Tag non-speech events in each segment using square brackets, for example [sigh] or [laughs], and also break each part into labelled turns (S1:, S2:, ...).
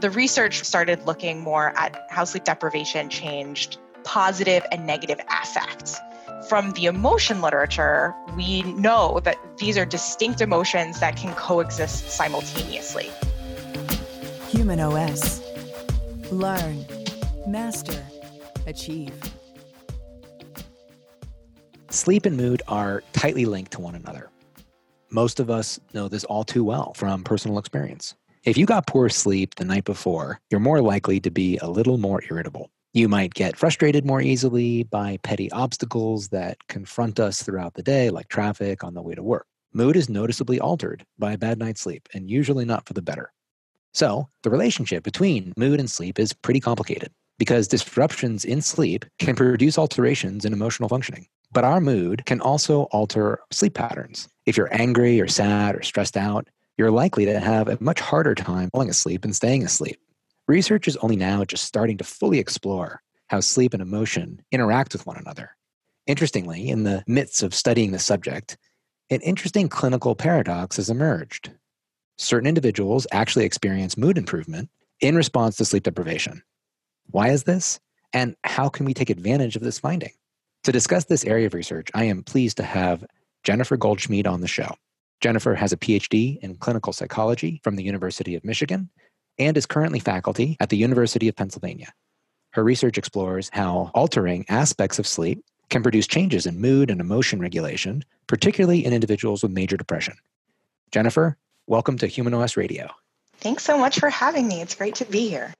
S1: The research started looking more at how sleep deprivation changed positive and negative affects. From the emotion literature, we know that these are distinct emotions that can coexist simultaneously.
S2: humanOS. Learn, master, achieve.
S3: Sleep and mood are tightly linked to one another. Most of us know this all too well from personal experience. If you got poor sleep the night before, you're more likely to be a little more irritable. You might get frustrated more easily by petty obstacles that confront us throughout the day, like traffic on the way to work. Mood is noticeably altered by a bad night's sleep, and usually not for the better. So, the relationship between mood and sleep is pretty complicated because disruptions in sleep can produce alterations in emotional functioning. But our mood can also alter sleep patterns. If you're angry or sad or stressed out, you're likely to have a much harder time falling asleep and staying asleep. Research is only now just starting to fully explore how sleep and emotion interact with one another. Interestingly, in the midst of studying the subject, an interesting clinical paradox has emerged. Certain individuals actually experience mood improvement in response to sleep deprivation. Why is this? And how can we take advantage of this finding? To discuss this area of research, I am pleased to have Jennifer Goldschmied on the show. Jennifer has a PhD in clinical psychology from the University of Michigan and is currently faculty at the University of Pennsylvania. Her research explores how altering aspects of sleep can produce changes in mood and emotion regulation, particularly in individuals with major depression. Jennifer, welcome to humanOS Radio.
S1: Thanks so much for having me. It's great to be here.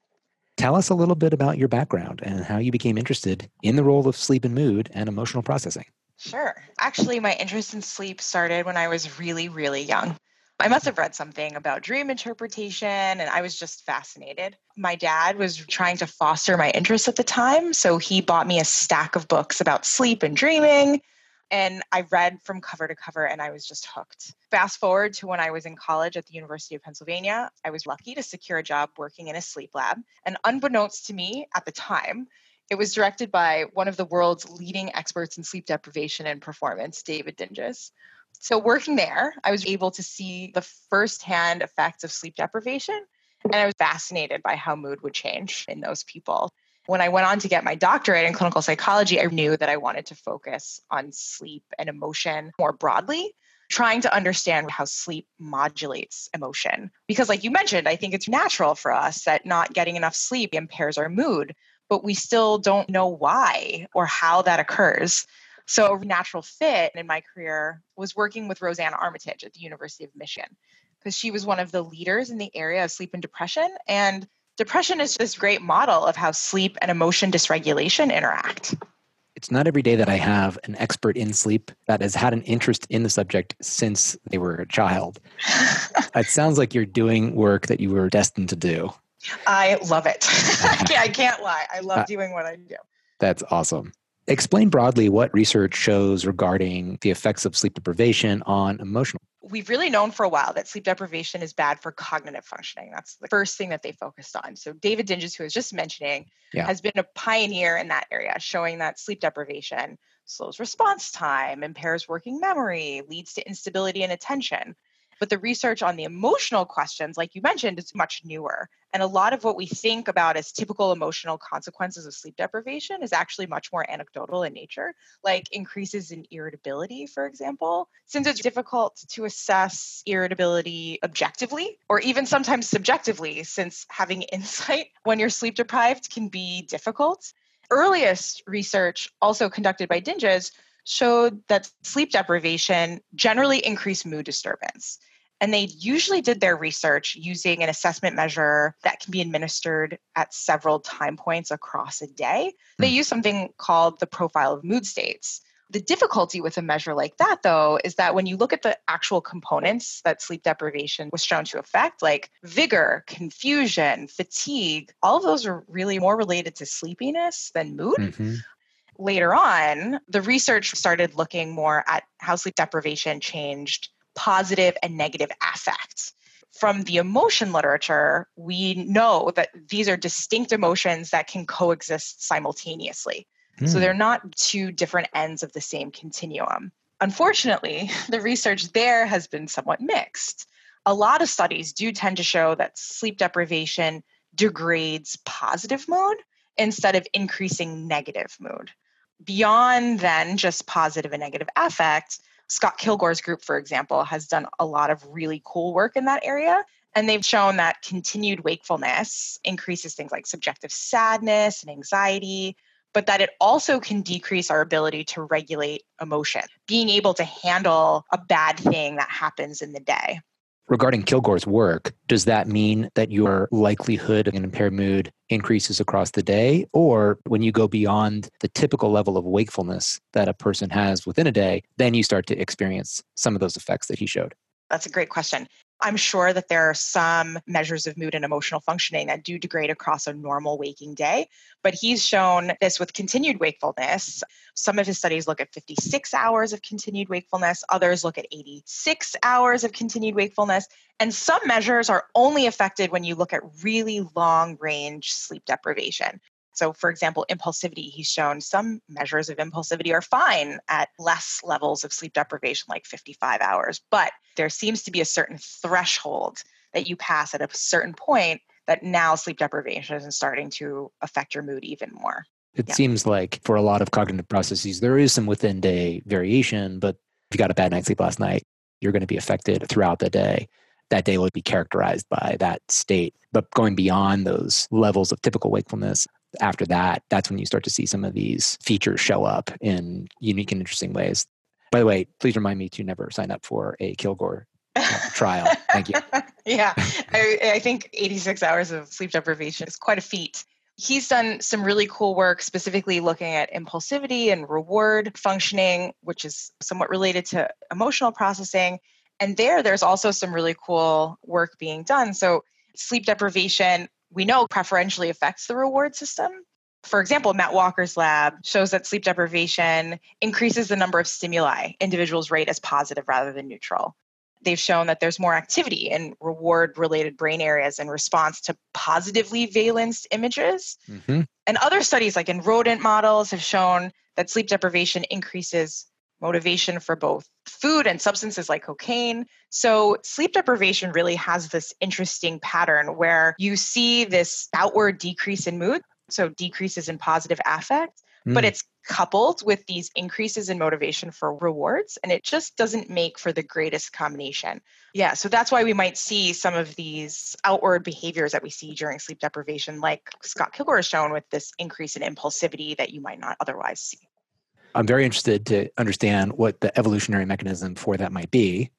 S3: Tell us a little bit about your background and how you became interested in the role of sleep and mood and emotional processing.
S1: Sure. Actually, my interest in sleep started when I was really, really young. I must have read something about dream interpretation and I was just fascinated. My dad was trying to foster my interest at the time, so he bought me a stack of books about sleep and dreaming. And I read from cover to cover and I was just hooked. Fast forward to when I was in college at the University of Pennsylvania, I was lucky to secure a job working in a sleep lab. And unbeknownst to me at the time, it was directed by one of the world's leading experts in sleep deprivation and performance, David Dinges. So, working there, I was able to see the firsthand effects of sleep deprivation. And I was fascinated by how mood would change in those people. When I went on to get my doctorate in clinical psychology, I knew that I wanted to focus on sleep and emotion more broadly, trying to understand how sleep modulates emotion. Because, like you mentioned, I think it's natural for us that not getting enough sleep impairs our mood, but we still don't know why or how that occurs. So, a natural fit in my career was working with Roseanne Armitage at the University of Michigan because she was one of the leaders in the area of sleep and depression. And depression is this great model of how sleep and emotion dysregulation interact.
S3: It's not every day that I have an expert in sleep that has had an interest in the subject since they were a child. [laughs] it sounds like you're doing work that you were destined to do.
S1: I love it. [laughs] I can't lie. I love uh, doing what I do.
S3: That's awesome. Explain broadly what research shows regarding the effects of sleep deprivation on emotional.
S1: We've really known for a while that sleep deprivation is bad for cognitive functioning. That's the first thing that they focused on. So, David Dinges, who I was just mentioning, yeah. has been a pioneer in that area, showing that sleep deprivation slows response time, impairs working memory, leads to instability and attention. But the research on the emotional questions, like you mentioned, is much newer. And a lot of what we think about as typical emotional consequences of sleep deprivation is actually much more anecdotal in nature, like increases in irritability, for example. Since it's difficult to assess irritability objectively or even sometimes subjectively, since having [laughs] insight when you're sleep deprived can be difficult. Earliest research, also conducted by Dinges, showed that sleep deprivation generally increased mood disturbance. And they usually did their research using an assessment measure that can be administered at several time points across a day. They hmm. use something called the profile of mood states. The difficulty with a measure like that, though, is that when you look at the actual components that sleep deprivation was shown to affect, like vigor, confusion, fatigue, all of those are really more related to sleepiness than mood. Mm-hmm later on, the research started looking more at how sleep deprivation changed positive and negative affects. From the emotion literature, we know that these are distinct emotions that can coexist simultaneously. Mm. So hmm. they're not two different ends of the same continuum. Unfortunately, [laughs] the research there has been somewhat mixed. A lot of studies do tend to show that sleep deprivation degrades positive mood instead of increasing negative mood. Beyond then just positive and negative affect, Scott Killgore's group, for example, has done a lot of really cool work in that area. And they've shown that continued wakefulness increases things like subjective sadness and anxiety, but that it also can decrease our ability to regulate emotion, being able to handle a bad thing that happens in the day.
S3: Regarding Killgore's work, does that mean that your likelihood of an impaired mood increases across the day? Or when you go beyond the typical level of wakefulness that a person has within a day, then you start to experience some of those effects that he showed?
S1: That's a great question. I'm sure that there are some measures of mood and emotional functioning that do degrade across a normal waking day, but he's shown this with continued wakefulness. Some of his studies look at 56 hours of continued wakefulness, others look at 86 hours of continued wakefulness, and some measures are only affected when you look at really long range sleep deprivation. So, for example, impulsivity, he's shown some measures of impulsivity are fine at less levels of sleep deprivation, like 55 hours. But there seems to be a certain threshold that you pass at a certain point that now sleep deprivation is starting to affect your mood even more.
S3: It yeah. seems like for a lot of cognitive processes, there is some within day variation, but if you got a bad night's sleep last night, you're going to be affected throughout the day. That day will be characterized by that state. But going beyond those levels of typical wakefulness, after that, that's when you start to see some of these features show up in unique and interesting ways. By the way, please remind me to never sign up for a Killgore [laughs] uh, trial. Thank you.
S1: yeah, [laughs] I, I think 86 hours of sleep deprivation is quite a feat. He's done some really cool work specifically looking at impulsivity and reward functioning, which is somewhat related to emotional processing. And there, there's also some really cool work being done. So, sleep deprivation we know preferentially affects the reward system. For example, Matt Walker's lab shows that sleep deprivation increases the number of stimuli individuals rate as positive rather than neutral. They've shown that there's more activity in reward related brain areas in response to positively valenced images. Mm-hmm. And other studies, like in rodent models, have shown that sleep deprivation increases motivation for both food and substances like cocaine. So, sleep deprivation really has this interesting pattern where you see this outward decrease in mood, so decreases in positive affect, mm. but it's coupled with these increases in motivation for rewards, and it just doesn't make for the greatest combination. Yeah, so that's why we might see some of these outward behaviors that we see during sleep deprivation, like Scott Killgore has shown with this increase in impulsivity that you might not otherwise see.
S3: I'm very interested to understand what the evolutionary mechanism for that might be.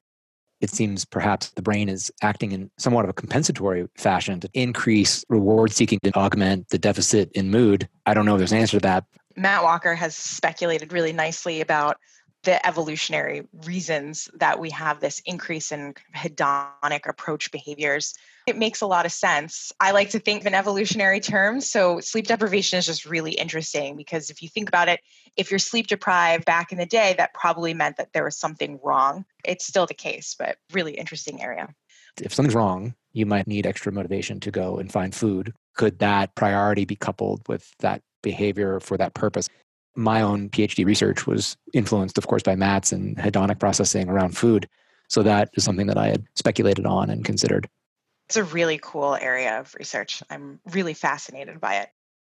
S3: It seems perhaps the brain is acting in somewhat of a compensatory fashion to increase reward seeking to augment the deficit in mood. I don't know if there's an answer to that.
S1: Matt Walker has speculated really nicely about the evolutionary reasons that we have this increase in hedonic approach behaviors. It makes a lot of sense. I like to think in evolutionary terms. So, sleep deprivation is just really interesting because if you think about it, if you're sleep deprived back in the day, that probably meant that there was something wrong. It's still the case, but really interesting area.
S3: If something's wrong, you might need extra motivation to go and find food. Could that priority be coupled with that behavior for that purpose? my own PhD research was influenced, of course, by Matt's and hedonic processing around food. So that is something that I had speculated on and considered.
S1: It's a really cool area of research. I'm really fascinated by it.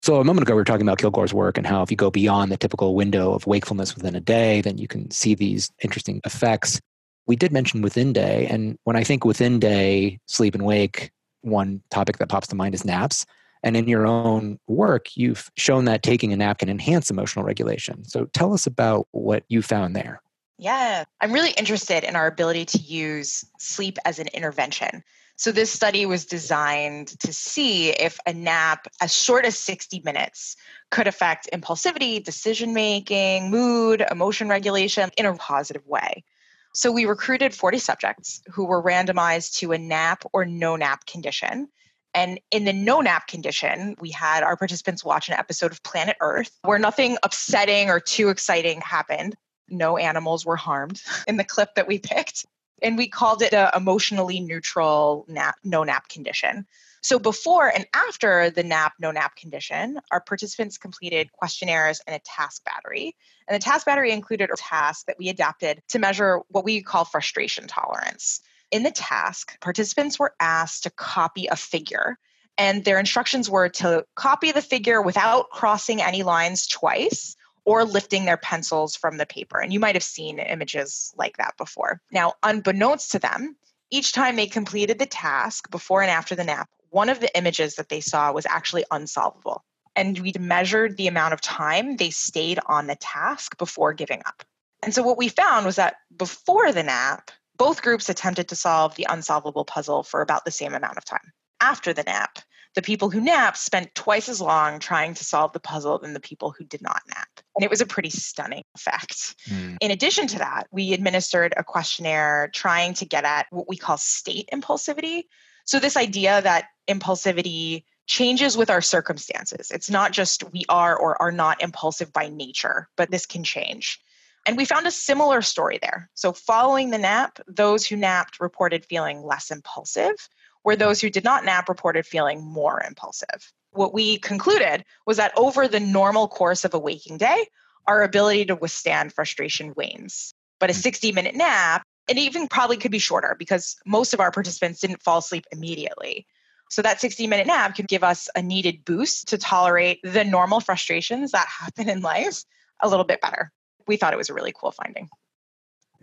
S3: So a moment ago, we were talking about Killgore's work and how if you go beyond the typical window of wakefulness within a day, then you can see these interesting effects. We did mention within day, and when I think within day, sleep and wake, one topic that pops to mind is naps. And in your own work, you've shown that taking a nap can enhance emotional regulation. So tell us about what you found there.
S1: Yeah, I'm really interested in our ability to use sleep as an intervention. So, this study was designed to see if a nap as short as 60 minutes could affect impulsivity, decision making, mood, emotion regulation in a positive way. So, we recruited 40 subjects who were randomized to a nap or no nap condition. And in the no nap condition, we had our participants watch an episode of Planet Earth where nothing upsetting or too exciting happened. No animals were harmed [laughs] in the clip that we picked. And we called it a emotionally neutral nap, no nap condition. So before and after the nap, no nap condition, our participants completed questionnaires and a task battery. And the task battery included a task that we adapted to measure what we call frustration tolerance. In the task, participants were asked to copy a figure And their instructions were to copy the figure without crossing any lines twice or lifting their pencils from the paper. And you might have seen images like that before. Now, unbeknownst to them, each time they completed the task before and after the nap, one of the images that they saw was actually unsolvable. And we'd measured the amount of time they stayed on the task before giving up. And so what we found was that before the nap, both groups attempted to solve the unsolvable puzzle for about the same amount of time. After the nap, the people who napped spent twice as long trying to solve the puzzle than the people who did not nap. And it was a pretty stunning fact. Mm. In addition to that, we administered a questionnaire trying to get at what we call state impulsivity. So, this idea that impulsivity changes with our circumstances. It's not just we are or are not impulsive by nature, but this can change. And we found a similar story there. So, following the nap, those who napped reported feeling less impulsive, where those who did not nap reported feeling more impulsive. What we concluded was that over the normal course of a waking day, our ability to withstand frustration wanes. But a hmm. 60 minute nap, and even probably could be shorter because most of our participants didn't fall asleep immediately. So that 60 minute nap could give us a needed boost to tolerate the normal frustrations that [laughs] happen in life a little bit better. We thought it was a really cool finding.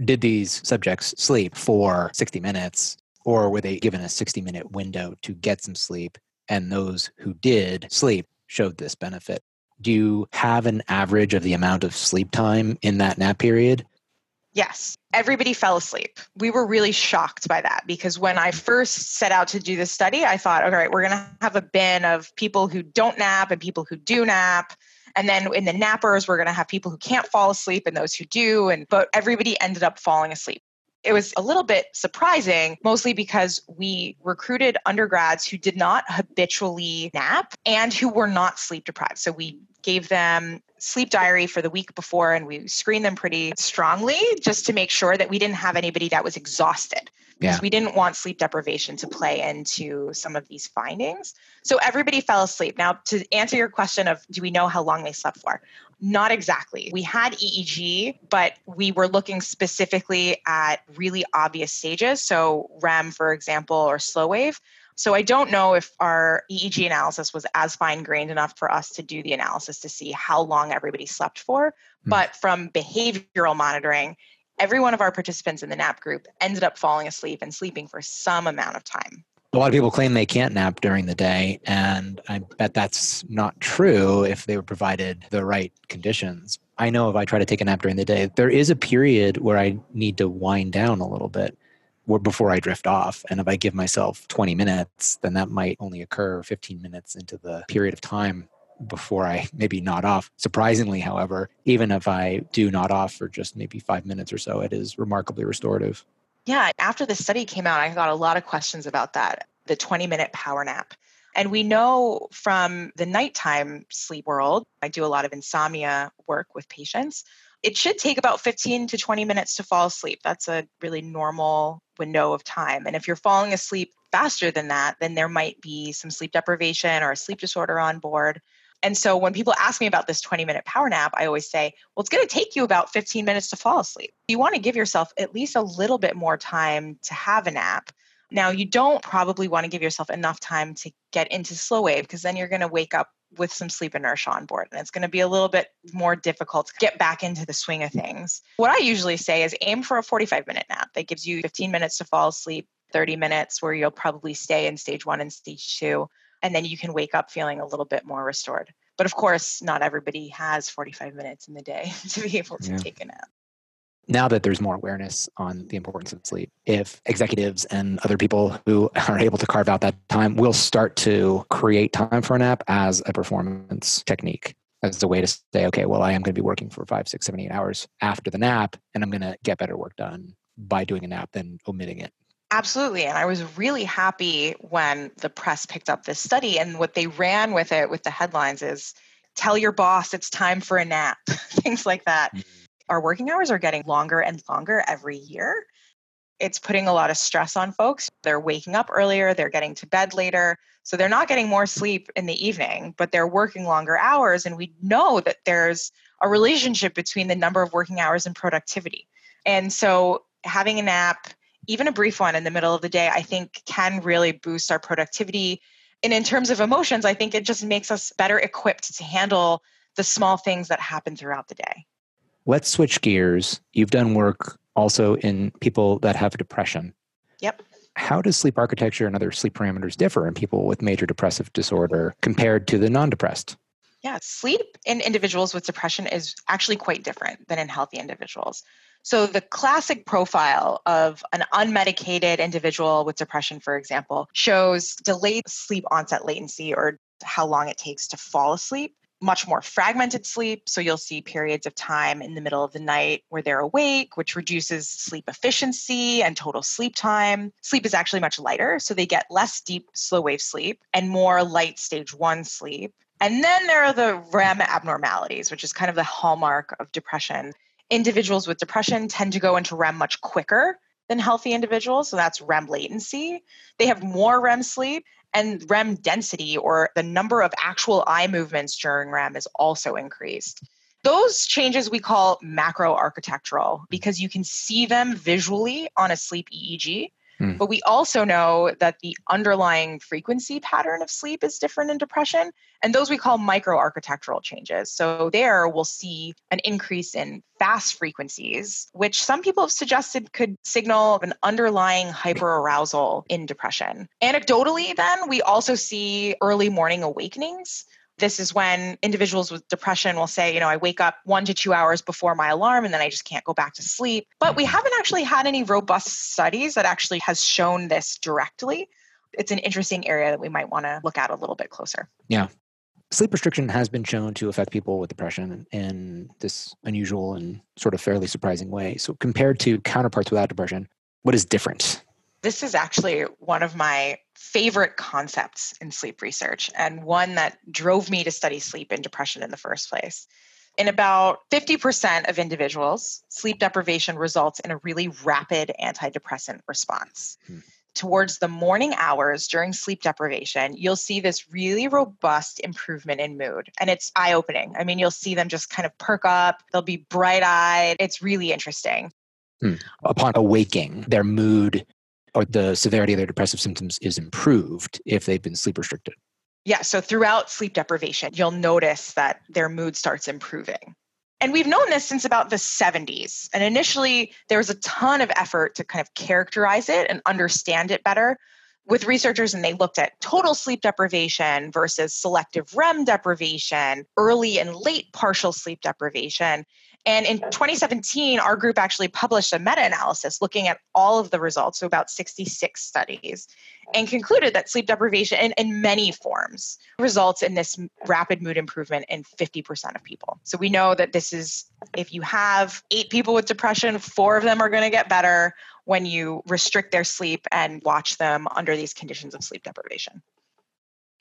S3: Did these subjects sleep for 60 minutes or were they given a 60 minute window to get some sleep? And those who did sleep showed this benefit. Do you have an average of the amount of sleep time in that nap period?
S1: Yes, everybody fell asleep. We were really shocked by that because when I first set out to do this study, I thought, all right, we're going to have a bin of people who don't nap and people who do nap. And then in the nappers, we're going to have people who can't fall asleep and those who do. And but everybody ended up falling asleep it was a little bit surprising, mostly because we recruited undergrads who did not habitually nap and who were not sleep deprived. So we gave them sleep diary for the week before and we screened them pretty strongly just to make sure that we didn't have anybody that was exhausted because yeah. we didn't want sleep deprivation to play into some of these findings. So everybody fell asleep. Now, to answer your question of do we know how long they slept for? Not exactly. We had EEG, but we were looking specifically at really obvious stages. So, REM, for example, or slow wave. So, I don't know if our EEG analysis was as fine grained enough for us to do the analysis to see how long everybody slept for. Mm. But from behavioral monitoring, every one of our participants in the NAP group ended up falling asleep and sleeping for some amount of time
S3: a lot of people claim they can't nap during the day, and I bet that's not true if they were provided the right conditions. I know if I try to take a nap during the day, there is a period where I need to wind down a little bit before I drift off. And if I give myself 20 minutes, then that might only occur 15 minutes into the period of time before I [laughs] maybe nod off. Surprisingly, however, even if I do nod off for just maybe five minutes or so, it is remarkably restorative.
S1: Yeah, after the study came out, I got a lot of questions about that the 20 minute power nap. And we know from the nighttime sleep world, I do a lot of insomnia work with patients. It should take about 15 to 20 minutes to fall asleep. That's a really normal window of time. And if you're falling asleep faster than that, then there might be some sleep deprivation or a sleep disorder on board. And so when people ask me about this 20 minute power nap, I always say, well, it's going to take you about 15 minutes to fall asleep. You want to give yourself at least a little bit more time to have a nap. Now, you don't probably want to give yourself enough time to get into slow wave because then you're going to wake up with some sleep inertia on board and it's going to be a little bit more difficult to get back into the swing of things. What I usually say is aim for a 45 minute nap that gives you 15 minutes to fall asleep, 30 minutes where you'll probably stay in stage one and stage two and then you can wake up feeling a little bit more restored. But of course, not everybody has 45 minutes in the day [laughs] to be able to yeah. take a nap.
S3: Now that there's more awareness on the importance of sleep, if executives and other people who [laughs] are able to carve out that time will start to create time for a nap as a performance technique, as a way to say, okay, well, I am going to be working for five, six, seven, eight hours after the nap, and I'm going to get better work done by doing a nap than omitting it.
S1: Absolutely. And I was really happy when the press picked up this study. And what they ran with it with the headlines is tell your boss it's time for a nap, [laughs] things like that. Mm-hmm. Our working hours are getting longer and longer every year. It's putting a lot of stress on folks. They're waking up earlier, they're getting to bed later. So they're not getting more sleep in the evening, but they're working longer hours. And we know that there's a relationship between the number of working hours and productivity. And so having a nap, even a brief one in the middle of the day, I think can really boost our productivity And in terms of emotions, I think it just makes us better equipped to handle the small things that happen throughout the day.
S3: Let's switch gears. You've done work also in people that have depression.
S1: Yep.
S3: How does sleep architecture and other sleep parameters differ in people with major depressive disorder compared to the non depressed?
S1: Yeah, sleep in individuals with depression is actually quite different than in healthy individuals. So, the classic profile of an unmedicated individual with depression, for example, shows delayed sleep onset latency or how long it takes to fall asleep much more fragmented sleep. So you'll see periods of time in the middle of the night where they're awake, which reduces sleep efficiency and total sleep time. Sleep is actually much lighter, so they get less deep, slow wave sleep and more light stage one sleep. And then there are the REM abnormalities, which is kind of the hallmark of depression. Individuals with depression tend to go into REM much quicker than healthy individuals. So that's REM latency. They have more REM sleep and REM density or the number of actual eye movements during REM is also increased. Those changes we call macro architectural because you can see them visually on a sleep EEG. Mm. But we also know that the underlying frequency pattern of sleep is different in depression, and those we call microarchitectural changes. So, there we'll see an increase in fast frequencies, which some people have suggested could signal an underlying hyperarousal in depression. Anecdotally, then, we also see early morning awakenings this is when individuals with depression will say, you know, I wake up one to two hours before my alarm and then I just can't go back to sleep. But we mm-hmm. haven't actually had any robust studies that actually has shown this directly. It's an interesting area that we might want to look at a little bit closer.
S3: Yeah. Sleep restriction has been shown to affect people with depression in this unusual and sort of fairly surprising way. So, compared to counterparts without depression, what is different?
S1: This is actually one of my favorite concepts in sleep research and one that drove me to study sleep and depression in the first place. In about 50% of individuals, sleep deprivation results in a really rapid antidepressant response. Hmm. Towards the morning hours during sleep deprivation, you'll see this really robust improvement in mood. And it's eye opening. I mean, you'll see them just kind of perk up, they'll be bright eyed. It's really interesting.
S3: Hmm. Upon awaking, their mood or the severity of their depressive symptoms is improved if they've been sleep restricted.
S1: Yeah, so throughout sleep deprivation, you'll notice that their mood starts improving. And we've known this since about the 70s. And initially, there was a ton of effort to kind of characterize it and understand it better with researchers, and they looked at total sleep deprivation versus selective REM deprivation, early and late partial sleep deprivation. And in 2017, our group actually published a meta analysis looking at all of the results, so about 66 studies, and concluded that sleep deprivation in, in many forms results in this rapid mood improvement in 50% of people. So we know that this is if you have eight people with depression, four of them are going to get better when you restrict their sleep and watch them under these conditions of sleep deprivation.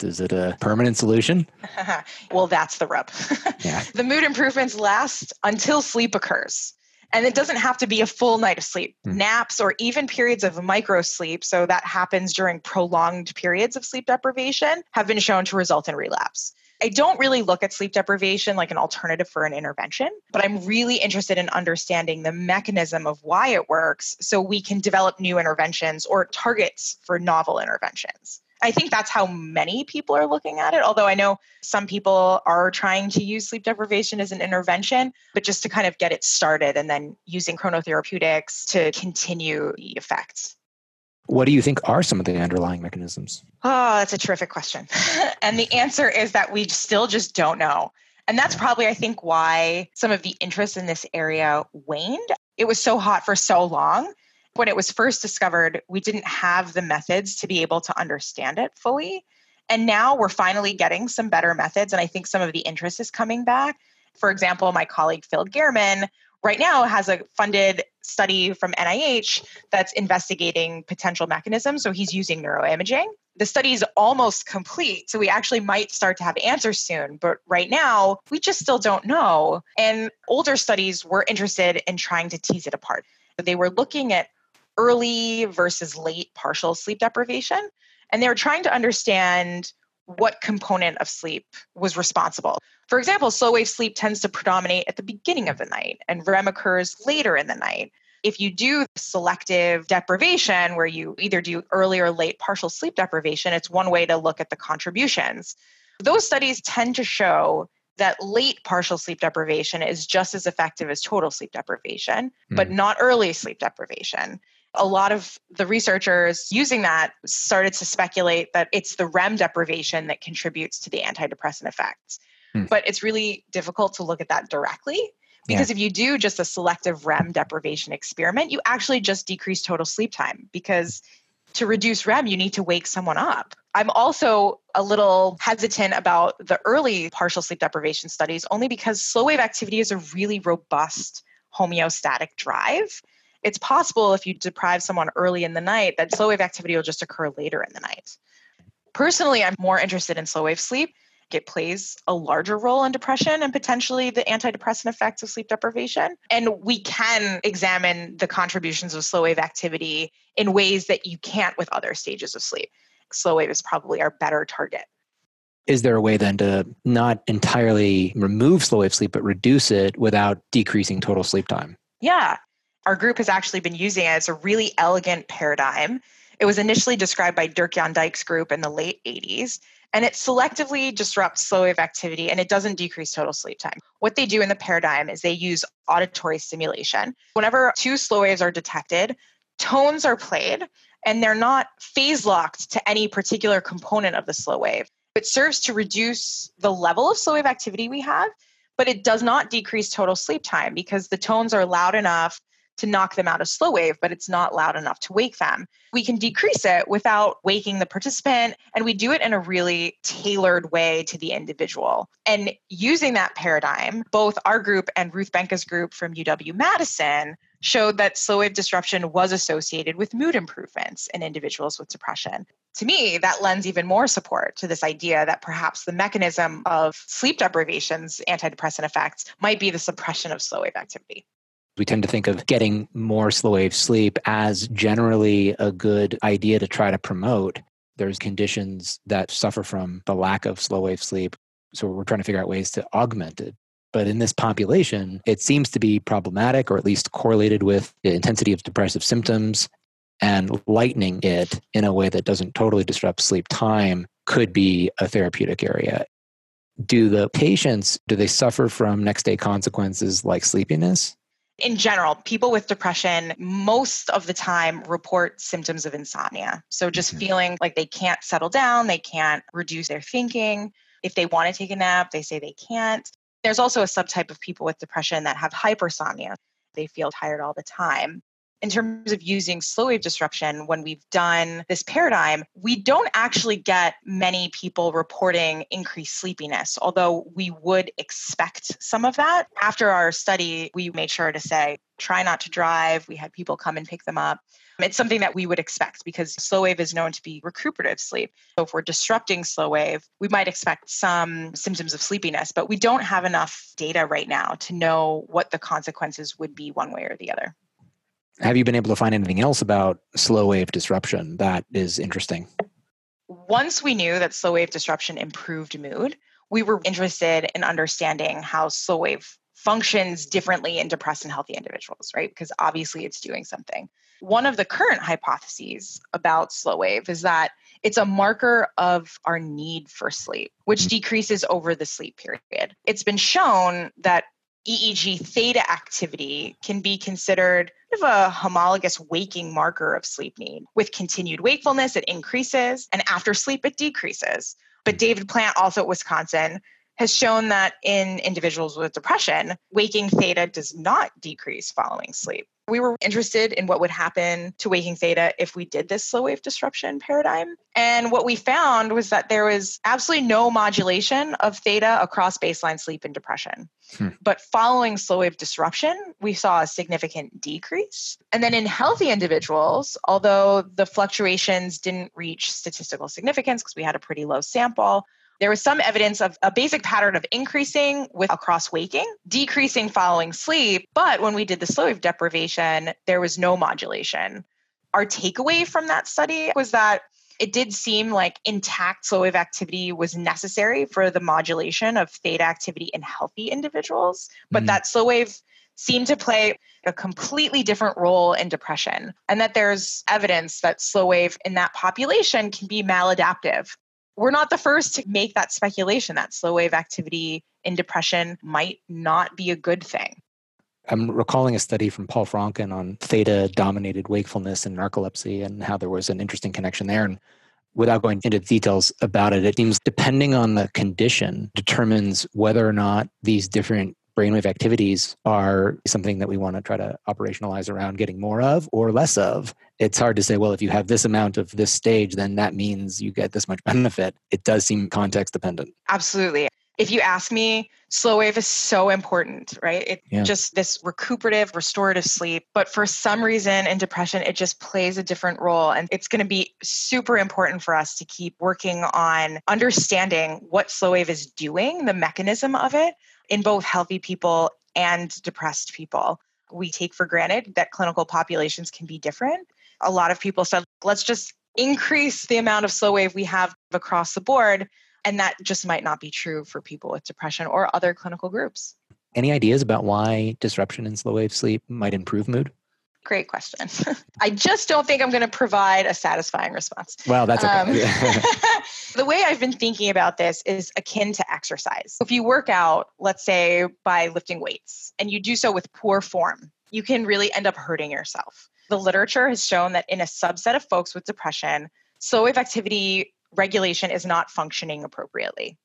S3: Is it a permanent solution? [laughs]
S1: well, that's the rub. [laughs] yeah. The mood improvements last until sleep occurs. And it doesn't have to be a full night of sleep. Mm. Naps or even periods of micro sleep, so that happens during prolonged periods of sleep deprivation, have been shown to result in relapse. I don't really look at sleep deprivation like an alternative for an intervention, but I'm really interested in understanding the mechanism of why it works so we can develop new interventions or targets for novel interventions. I think that's how many people are looking at it. Although I know some people are trying to use sleep deprivation as an intervention, but just to kind of get it started and then using chronotherapeutics to continue the effects.
S3: What do you think are some of the underlying mechanisms?
S1: Oh, that's a terrific question. [laughs] and the answer is that we still just don't know. And that's probably, I think, why some of the interest in this area waned. It was so hot for so long when it was first discovered, we didn't have the methods to be able to understand it fully. And now we're finally getting some better methods. And I think some of the interest is coming back. For example, my colleague Phil Gehrman right now has a funded study from NIH that's investigating potential mechanisms. So he's using neuroimaging. The study is almost complete. So we actually might start to have answers soon. But right now, we just still don't know. And older studies were interested in trying to tease it apart. They were looking at early versus late partial sleep deprivation. And they were trying to understand what component of sleep was responsible. For example, slow wave sleep tends to predominate at the beginning of the night, and REM occurs later in the night. if you do selective deprivation, where you either do early or late partial sleep deprivation, it's one way to look at the contributions. Those studies tend to show that late partial sleep deprivation is just as effective as total sleep deprivation, mm. but not early sleep deprivation. A lot of the researchers using that started to speculate that it's the REM deprivation that contributes to the antidepressant effects. Mm. But it's really difficult to look at that directly because yeah. if you do just a selective REM deprivation experiment, you actually just decrease total sleep time because to reduce REM, you need to wake someone up. I'm also a little hesitant about the early partial sleep deprivation studies only because slow wave activity is a really robust homeostatic drive. It's possible if you deprive someone early in the night that slow wave activity will just occur later in the night. Personally, I'm more interested in slow wave sleep it plays a larger role in depression and potentially the antidepressant effects of sleep deprivation. And we can examine the contributions of slow wave activity in ways that you can't with other stages of sleep. Slow wave is probably our better target.
S3: Is there a way then to not entirely remove slow wave sleep, but reduce it without decreasing total sleep time?
S1: Yeah. Our group has actually been using it as a really elegant paradigm. It was initially described by Dirk Jan Dijk's group in the late 80s and it selectively disrupts slow wave activity and it doesn't decrease total sleep time. What they do in the paradigm is they use auditory stimulation. Whenever two slow waves are detected, tones are played and they're not phase locked to any particular component of the slow wave. It serves to reduce the level of slow wave activity we have, but it does not decrease total sleep time because the tones are loud enough to knock them out of slow wave, but it's not loud enough to wake them. We can decrease it without waking the participant, and we do it in a really tailored way to the individual. And using that paradigm, both our group and Ruth Benca's group from UW Madison showed that slow wave disruption was associated with mood improvements in individuals with depression. To me, that lends even more support to this idea that perhaps the mechanism of sleep deprivation's antidepressant effects might be the suppression of slow wave activity.
S3: We tend to think of getting more slow wave sleep as generally a good idea to try to promote. There's conditions that suffer from the lack of slow wave sleep. So we're trying to figure out ways to augment it. But in this population, it seems to be problematic or at least correlated with the intensity of depressive symptoms and lightening it in a way that doesn't totally disrupt sleep time could be a therapeutic area. Do the patients do they suffer from next day consequences like sleepiness?
S1: In general, people with depression most of the time report symptoms of insomnia. So just mm-hmm. feeling like they can't settle down, they can't reduce their thinking. If they want to take a nap, they say they can't. There's also a subtype of people with depression that have hypersomnia. They feel tired all the time in terms of using slow wave disruption, when we've done this paradigm, we don't actually get many people reporting increased sleepiness, although we would expect some of that. After our study, we made sure to say, try not to drive. We had people come and pick them up. It's something that we would expect because slow wave is known to be recuperative sleep. So if we're disrupting slow wave, we might expect some symptoms of sleepiness, but we don't have enough data right now to know what the consequences would be one way or the other.
S3: Have you been able to find anything else about slow wave disruption that is interesting?
S1: Once we knew that slow wave disruption improved mood, we were interested in understanding how slow wave functions differently in depressed and healthy individuals, right? Because obviously it's doing something. One of the current hypotheses about slow wave is that it's a marker of our need for sleep, which mm-hmm. decreases over the sleep period. It's been shown that EEG theta activity can be considered a homologous waking marker of sleep need. With continued wakefulness, it increases, and after sleep, it decreases. But David Plante, also at Wisconsin, has shown that in individuals with depression, waking theta does not decrease following sleep. We were interested in what would happen to waking theta if we did this slow wave disruption paradigm. And what we found was that there was absolutely no modulation of theta across baseline sleep and depression. Hmm. But following slow wave disruption, we saw a significant decrease. And then in healthy individuals, although the fluctuations didn't reach statistical significance because we had a pretty low sample, there was some evidence of a basic pattern of increasing with across waking, decreasing following sleep. But when we did the slow wave deprivation, there was no modulation. Our takeaway from that study was that it did seem like intact slow wave activity was necessary for the modulation of theta activity in healthy individuals, but mm that slow wave seemed to play a completely different role in depression, and that there's evidence that slow wave in that population can be maladaptive. We're not the first to make that speculation that slow wave activity in depression might not be a good thing.
S3: I'm recalling a study from Paul Franken on theta dominated wakefulness and narcolepsy and how there was an interesting connection there. And without going into details about it, it seems depending on the condition determines whether or not these different brainwave activities are something that we want to try to operationalize around getting more of or less of. It's hard to say, well, if you have this amount of this stage, then that means you get this much [laughs] benefit. It does seem context dependent.
S1: Absolutely. If you ask me, slow wave is so important, right? It's yeah. just this recuperative, restorative sleep. But for some reason in depression, it just plays a different role. And it's going to be super important for us to keep working on understanding what slow wave is doing, the mechanism of it, in both healthy people and depressed people. We take for granted that clinical populations can be different. A lot of people said, let's just increase the amount of slow wave we have across the board. And that just might not be true for people with depression or other clinical groups.
S3: Any ideas about why disruption in slow wave sleep might improve mood?
S1: Great question. [laughs] I just don't think I'm going to provide a satisfying response.
S3: Well, that's okay. Um, [laughs] [laughs]
S1: the way I've been thinking about this is akin to exercise. If you work out, let's say by lifting weights, and you do so with poor form, you can really end up hurting yourself. The literature has shown that in a subset of folks with depression, slow wave activity regulation is not functioning appropriately.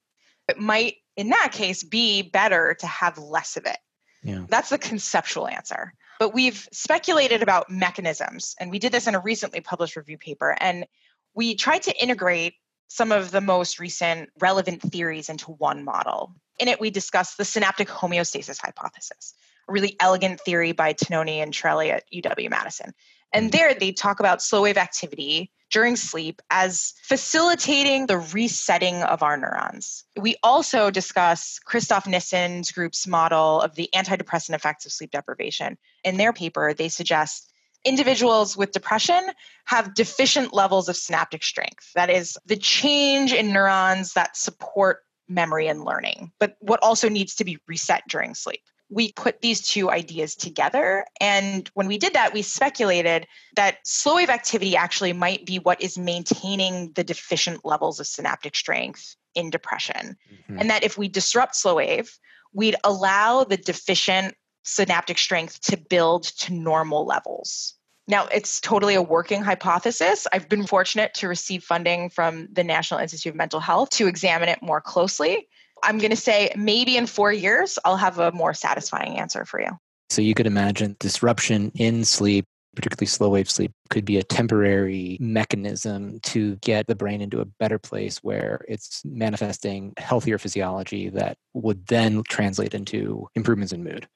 S1: It might, in that case, be better to have less of it. Yeah. That's the conceptual answer. But we've speculated about mechanisms, and we did this in a recently published review paper. And we tried to integrate some of the most recent relevant theories into one model. In it, we discussed the synaptic homeostasis hypothesis, a really elegant theory by Tononi and Cirelli at UW Madison. And mm-hmm. there they talk about slow wave activity during sleep as facilitating the resetting of our neurons. We also discuss Christoph Nissen's group's model of the antidepressant effects of sleep deprivation. In their paper, they suggest individuals with depression have deficient levels of synaptic strength. That is, the change in neurons that support memory and learning, but what also needs to be reset during sleep we put these two ideas together. And when we did that, we speculated that slow wave activity actually might be what is maintaining the deficient levels of synaptic strength in depression. Mm-hmm. And that if we disrupt slow wave, we'd allow the deficient synaptic strength to build to normal levels. Now, it's totally a working hypothesis. I've been fortunate to receive funding from the National Institute of Mental Health to examine it more closely. I'm going to say maybe in four years, I'll have a more satisfying answer for you.
S3: So you could imagine disruption in sleep, particularly slow wave sleep, could be a temporary mechanism to get the brain into a better place where it's manifesting healthier physiology that would then translate into improvements in mood.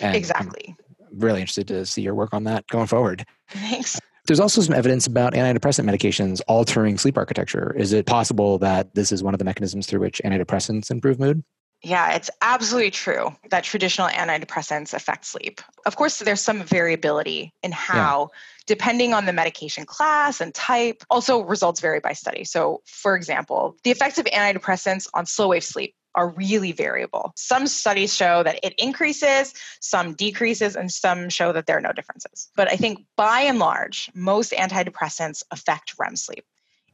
S1: And exactly.
S3: I'm really interested to see your work on that going forward.
S1: Thanks.
S3: There's also some evidence about antidepressant medications altering sleep architecture. Is it possible that this is one of the mechanisms through which antidepressants improve mood?
S1: Yeah, it's absolutely true that traditional antidepressants affect sleep. Of course, there's some variability in how, yeah. depending on the medication class and type, also results vary by study. So, for example, the effects of antidepressants on slow wave sleep are really variable. Some studies show that it increases, some decreases, and some show that there are no differences. But I think by and large, most antidepressants affect REM sleep,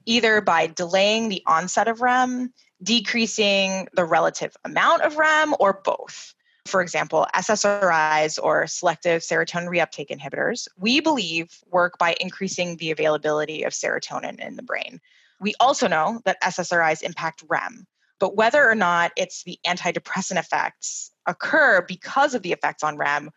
S1: either by delaying the onset of REM, decreasing the relative amount of REM, or both. For example, SSRIs or selective serotonin reuptake inhibitors, we believe work by increasing the availability of serotonin in the brain. We also know that SSRIs impact REM, but whether or not it's the antidepressant effects occur because of the effects on REM,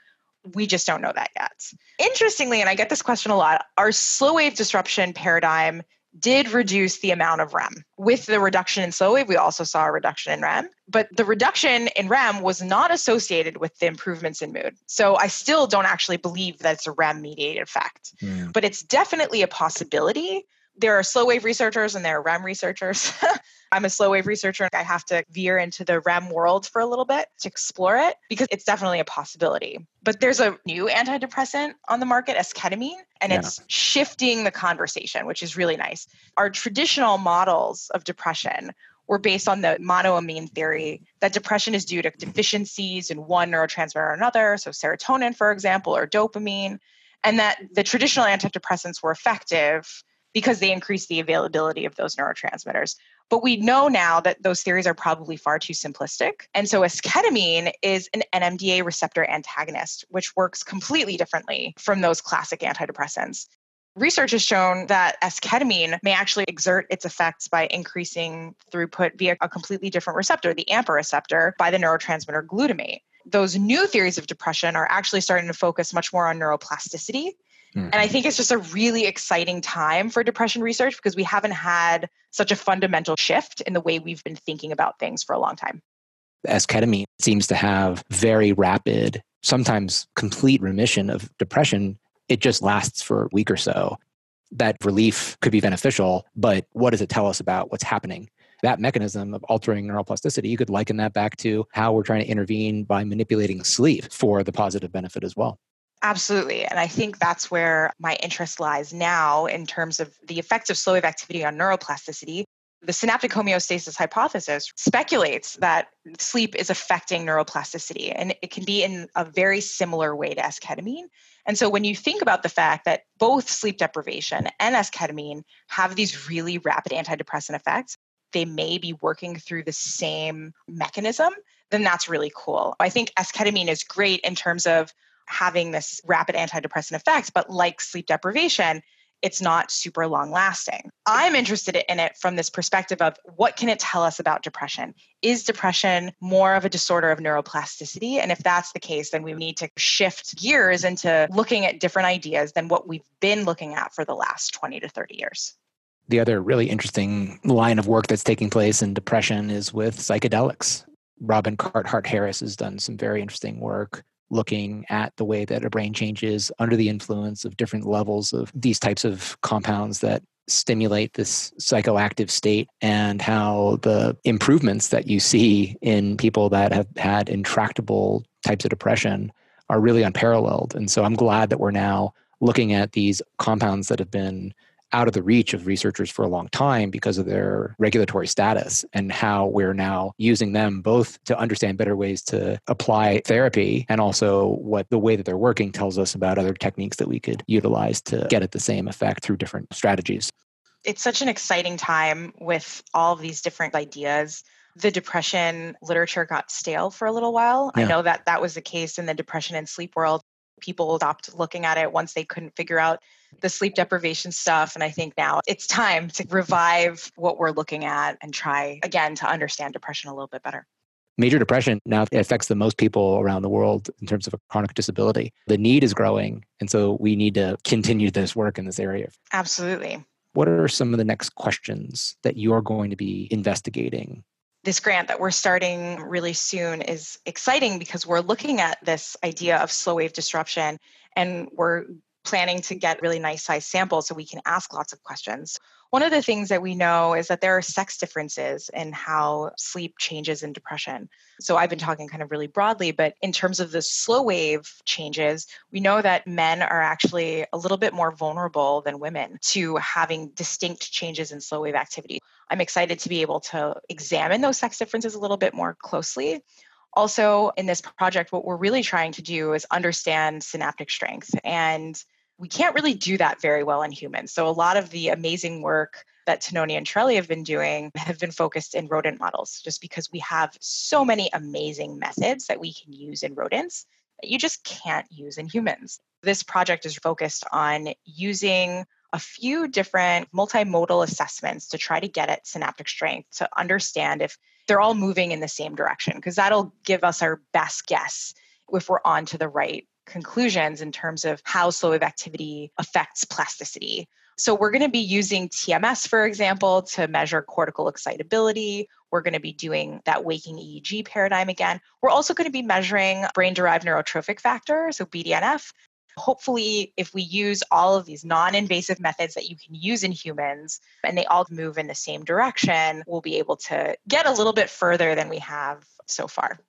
S1: we just don't know that yet. Interestingly, and I get this question a lot, our slow wave disruption paradigm did reduce the amount of REM. With the reduction in slow wave, we also saw a reduction in REM, but the reduction in REM was not associated with the improvements in mood. So I still don't actually believe that it's a REM mediated effect, yeah. but it's definitely a possibility there are slow wave researchers and there are REM researchers. [laughs] I'm a slow wave researcher. I have to veer into the REM world for a little bit to explore it because it's definitely a possibility. But there's a new antidepressant on the market, esketamine, and yeah. it's shifting the conversation, which is really nice. Our traditional models of depression were based on the monoamine theory that depression is due to deficiencies in one neurotransmitter or another, so serotonin, for example, or dopamine, and that the traditional antidepressants were effective because they increase the availability of those neurotransmitters. But we know now that those theories are probably far too simplistic. And so esketamine is an NMDA receptor antagonist, which works completely differently from those classic antidepressants. Research has shown that esketamine may actually exert its effects by increasing throughput via a completely different receptor, the AMPA receptor, by the neurotransmitter glutamate. Those new theories of depression are actually starting to focus much more on neuroplasticity Mm-hmm. And I think it's just a really exciting time for depression research because we haven't had such a fundamental shift in the way we've been thinking about things for a long time.
S3: Esketamine seems to have very rapid, sometimes complete remission of depression. It just lasts for a week or so. That relief could be beneficial, but what does it tell us about what's happening? That mechanism of altering neuroplasticity, you could liken that back to how we're trying to intervene by manipulating sleep for the positive benefit as well.
S1: Absolutely. And I think that's where my interest lies now in terms of the effects of slow wave activity on neuroplasticity. The synaptic homeostasis hypothesis speculates that sleep is affecting neuroplasticity, and it can be in a very similar way to esketamine. And so, when you think about the fact that both sleep deprivation and esketamine have these really rapid antidepressant effects, they may be working through the same mechanism, then that's really cool. I think esketamine is great in terms of having this rapid antidepressant effect, but like sleep deprivation, it's not super long lasting. I'm interested in it from this perspective of what can it tell us about depression? Is depression more of a disorder of neuroplasticity? And if that's the case, then we need to shift gears into looking at different ideas than what we've been looking at for the last 20 to 30 years.
S3: The other really interesting line of work that's taking place in depression is with psychedelics. Robin Carhart Harris has done some very interesting work looking at the way that a brain changes under the influence of different levels of these types of compounds that stimulate this psychoactive state and how the improvements that you see in people that have had intractable types of depression are really unparalleled. And so I'm glad that we're now looking at these compounds that have been out of the reach of researchers for a long time because of their regulatory status and how we're now using them both to understand better ways to apply therapy and also what the way that they're working tells us about other techniques that we could utilize to get at the same effect through different strategies.
S1: It's such an exciting time with all of these different ideas the depression literature got stale for a little while. Yeah. I know that that was the case in the depression and sleep world people stopped looking at it once they couldn't figure out the sleep deprivation stuff. And I think now it's time to revive what we're looking at and try again to understand depression a little bit better.
S3: Major depression now affects the most people around the world in terms of a chronic disability. The need is growing. And so we need to continue this work in this area.
S1: Absolutely.
S3: What are some of the next questions that you're going to be investigating
S1: this grant that we're starting really soon is exciting because we're looking at this idea of slow wave disruption and we're planning to get really nice size samples so we can ask lots of questions. One of the things that we know is that there are sex differences in how sleep changes in depression. So I've been talking kind of really broadly, but in terms of the slow wave changes, we know that men are actually a little bit more vulnerable than women to having distinct changes in slow wave activity. I'm excited to be able to examine those sex differences a little bit more closely. Also, in this project, what we're really trying to do is understand synaptic strength and we can't really do that very well in humans. So a lot of the amazing work that Tononi and Cirelli have been doing have been focused in rodent models, just because we have so many amazing methods that we can use in rodents that you just can't use in humans. This project is focused on using a few different multimodal assessments to try to get at synaptic strength to understand if they're all moving in the same direction, because that'll give us our best guess if we're on to the right conclusions in terms of how slow wave activity affects plasticity. So, we're going to be using TMS, for example, to measure cortical excitability. We're going to be doing that waking EEG paradigm again. We're also going to be measuring brain derived neurotrophic factor, so BDNF. Hopefully, if we use all of these non invasive methods that you can use in humans and they all move in the same direction, we'll be able to get a little bit further than we have so far.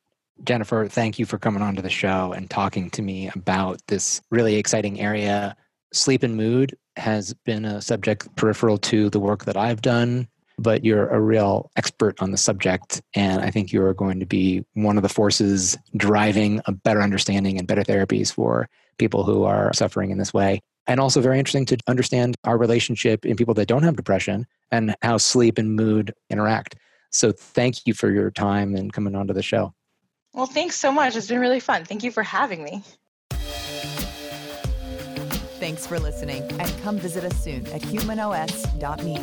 S3: Jennifer, thank you for coming on to the show and talking to me about this really exciting area. Sleep and mood has been a subject peripheral to the work that I've done. but you're a real expert on the subject. And I think you're going to be one of the forces driving a better understanding and better therapies for people who are suffering in this way. And also, very interesting to understand our relationship in people that don't have depression and how sleep and mood interact. So, thank you for your time and coming onto the show.
S1: Well, thanks so much. It's been really fun. Thank you for having me.
S2: Thanks for listening and come visit us soon at humanos.me.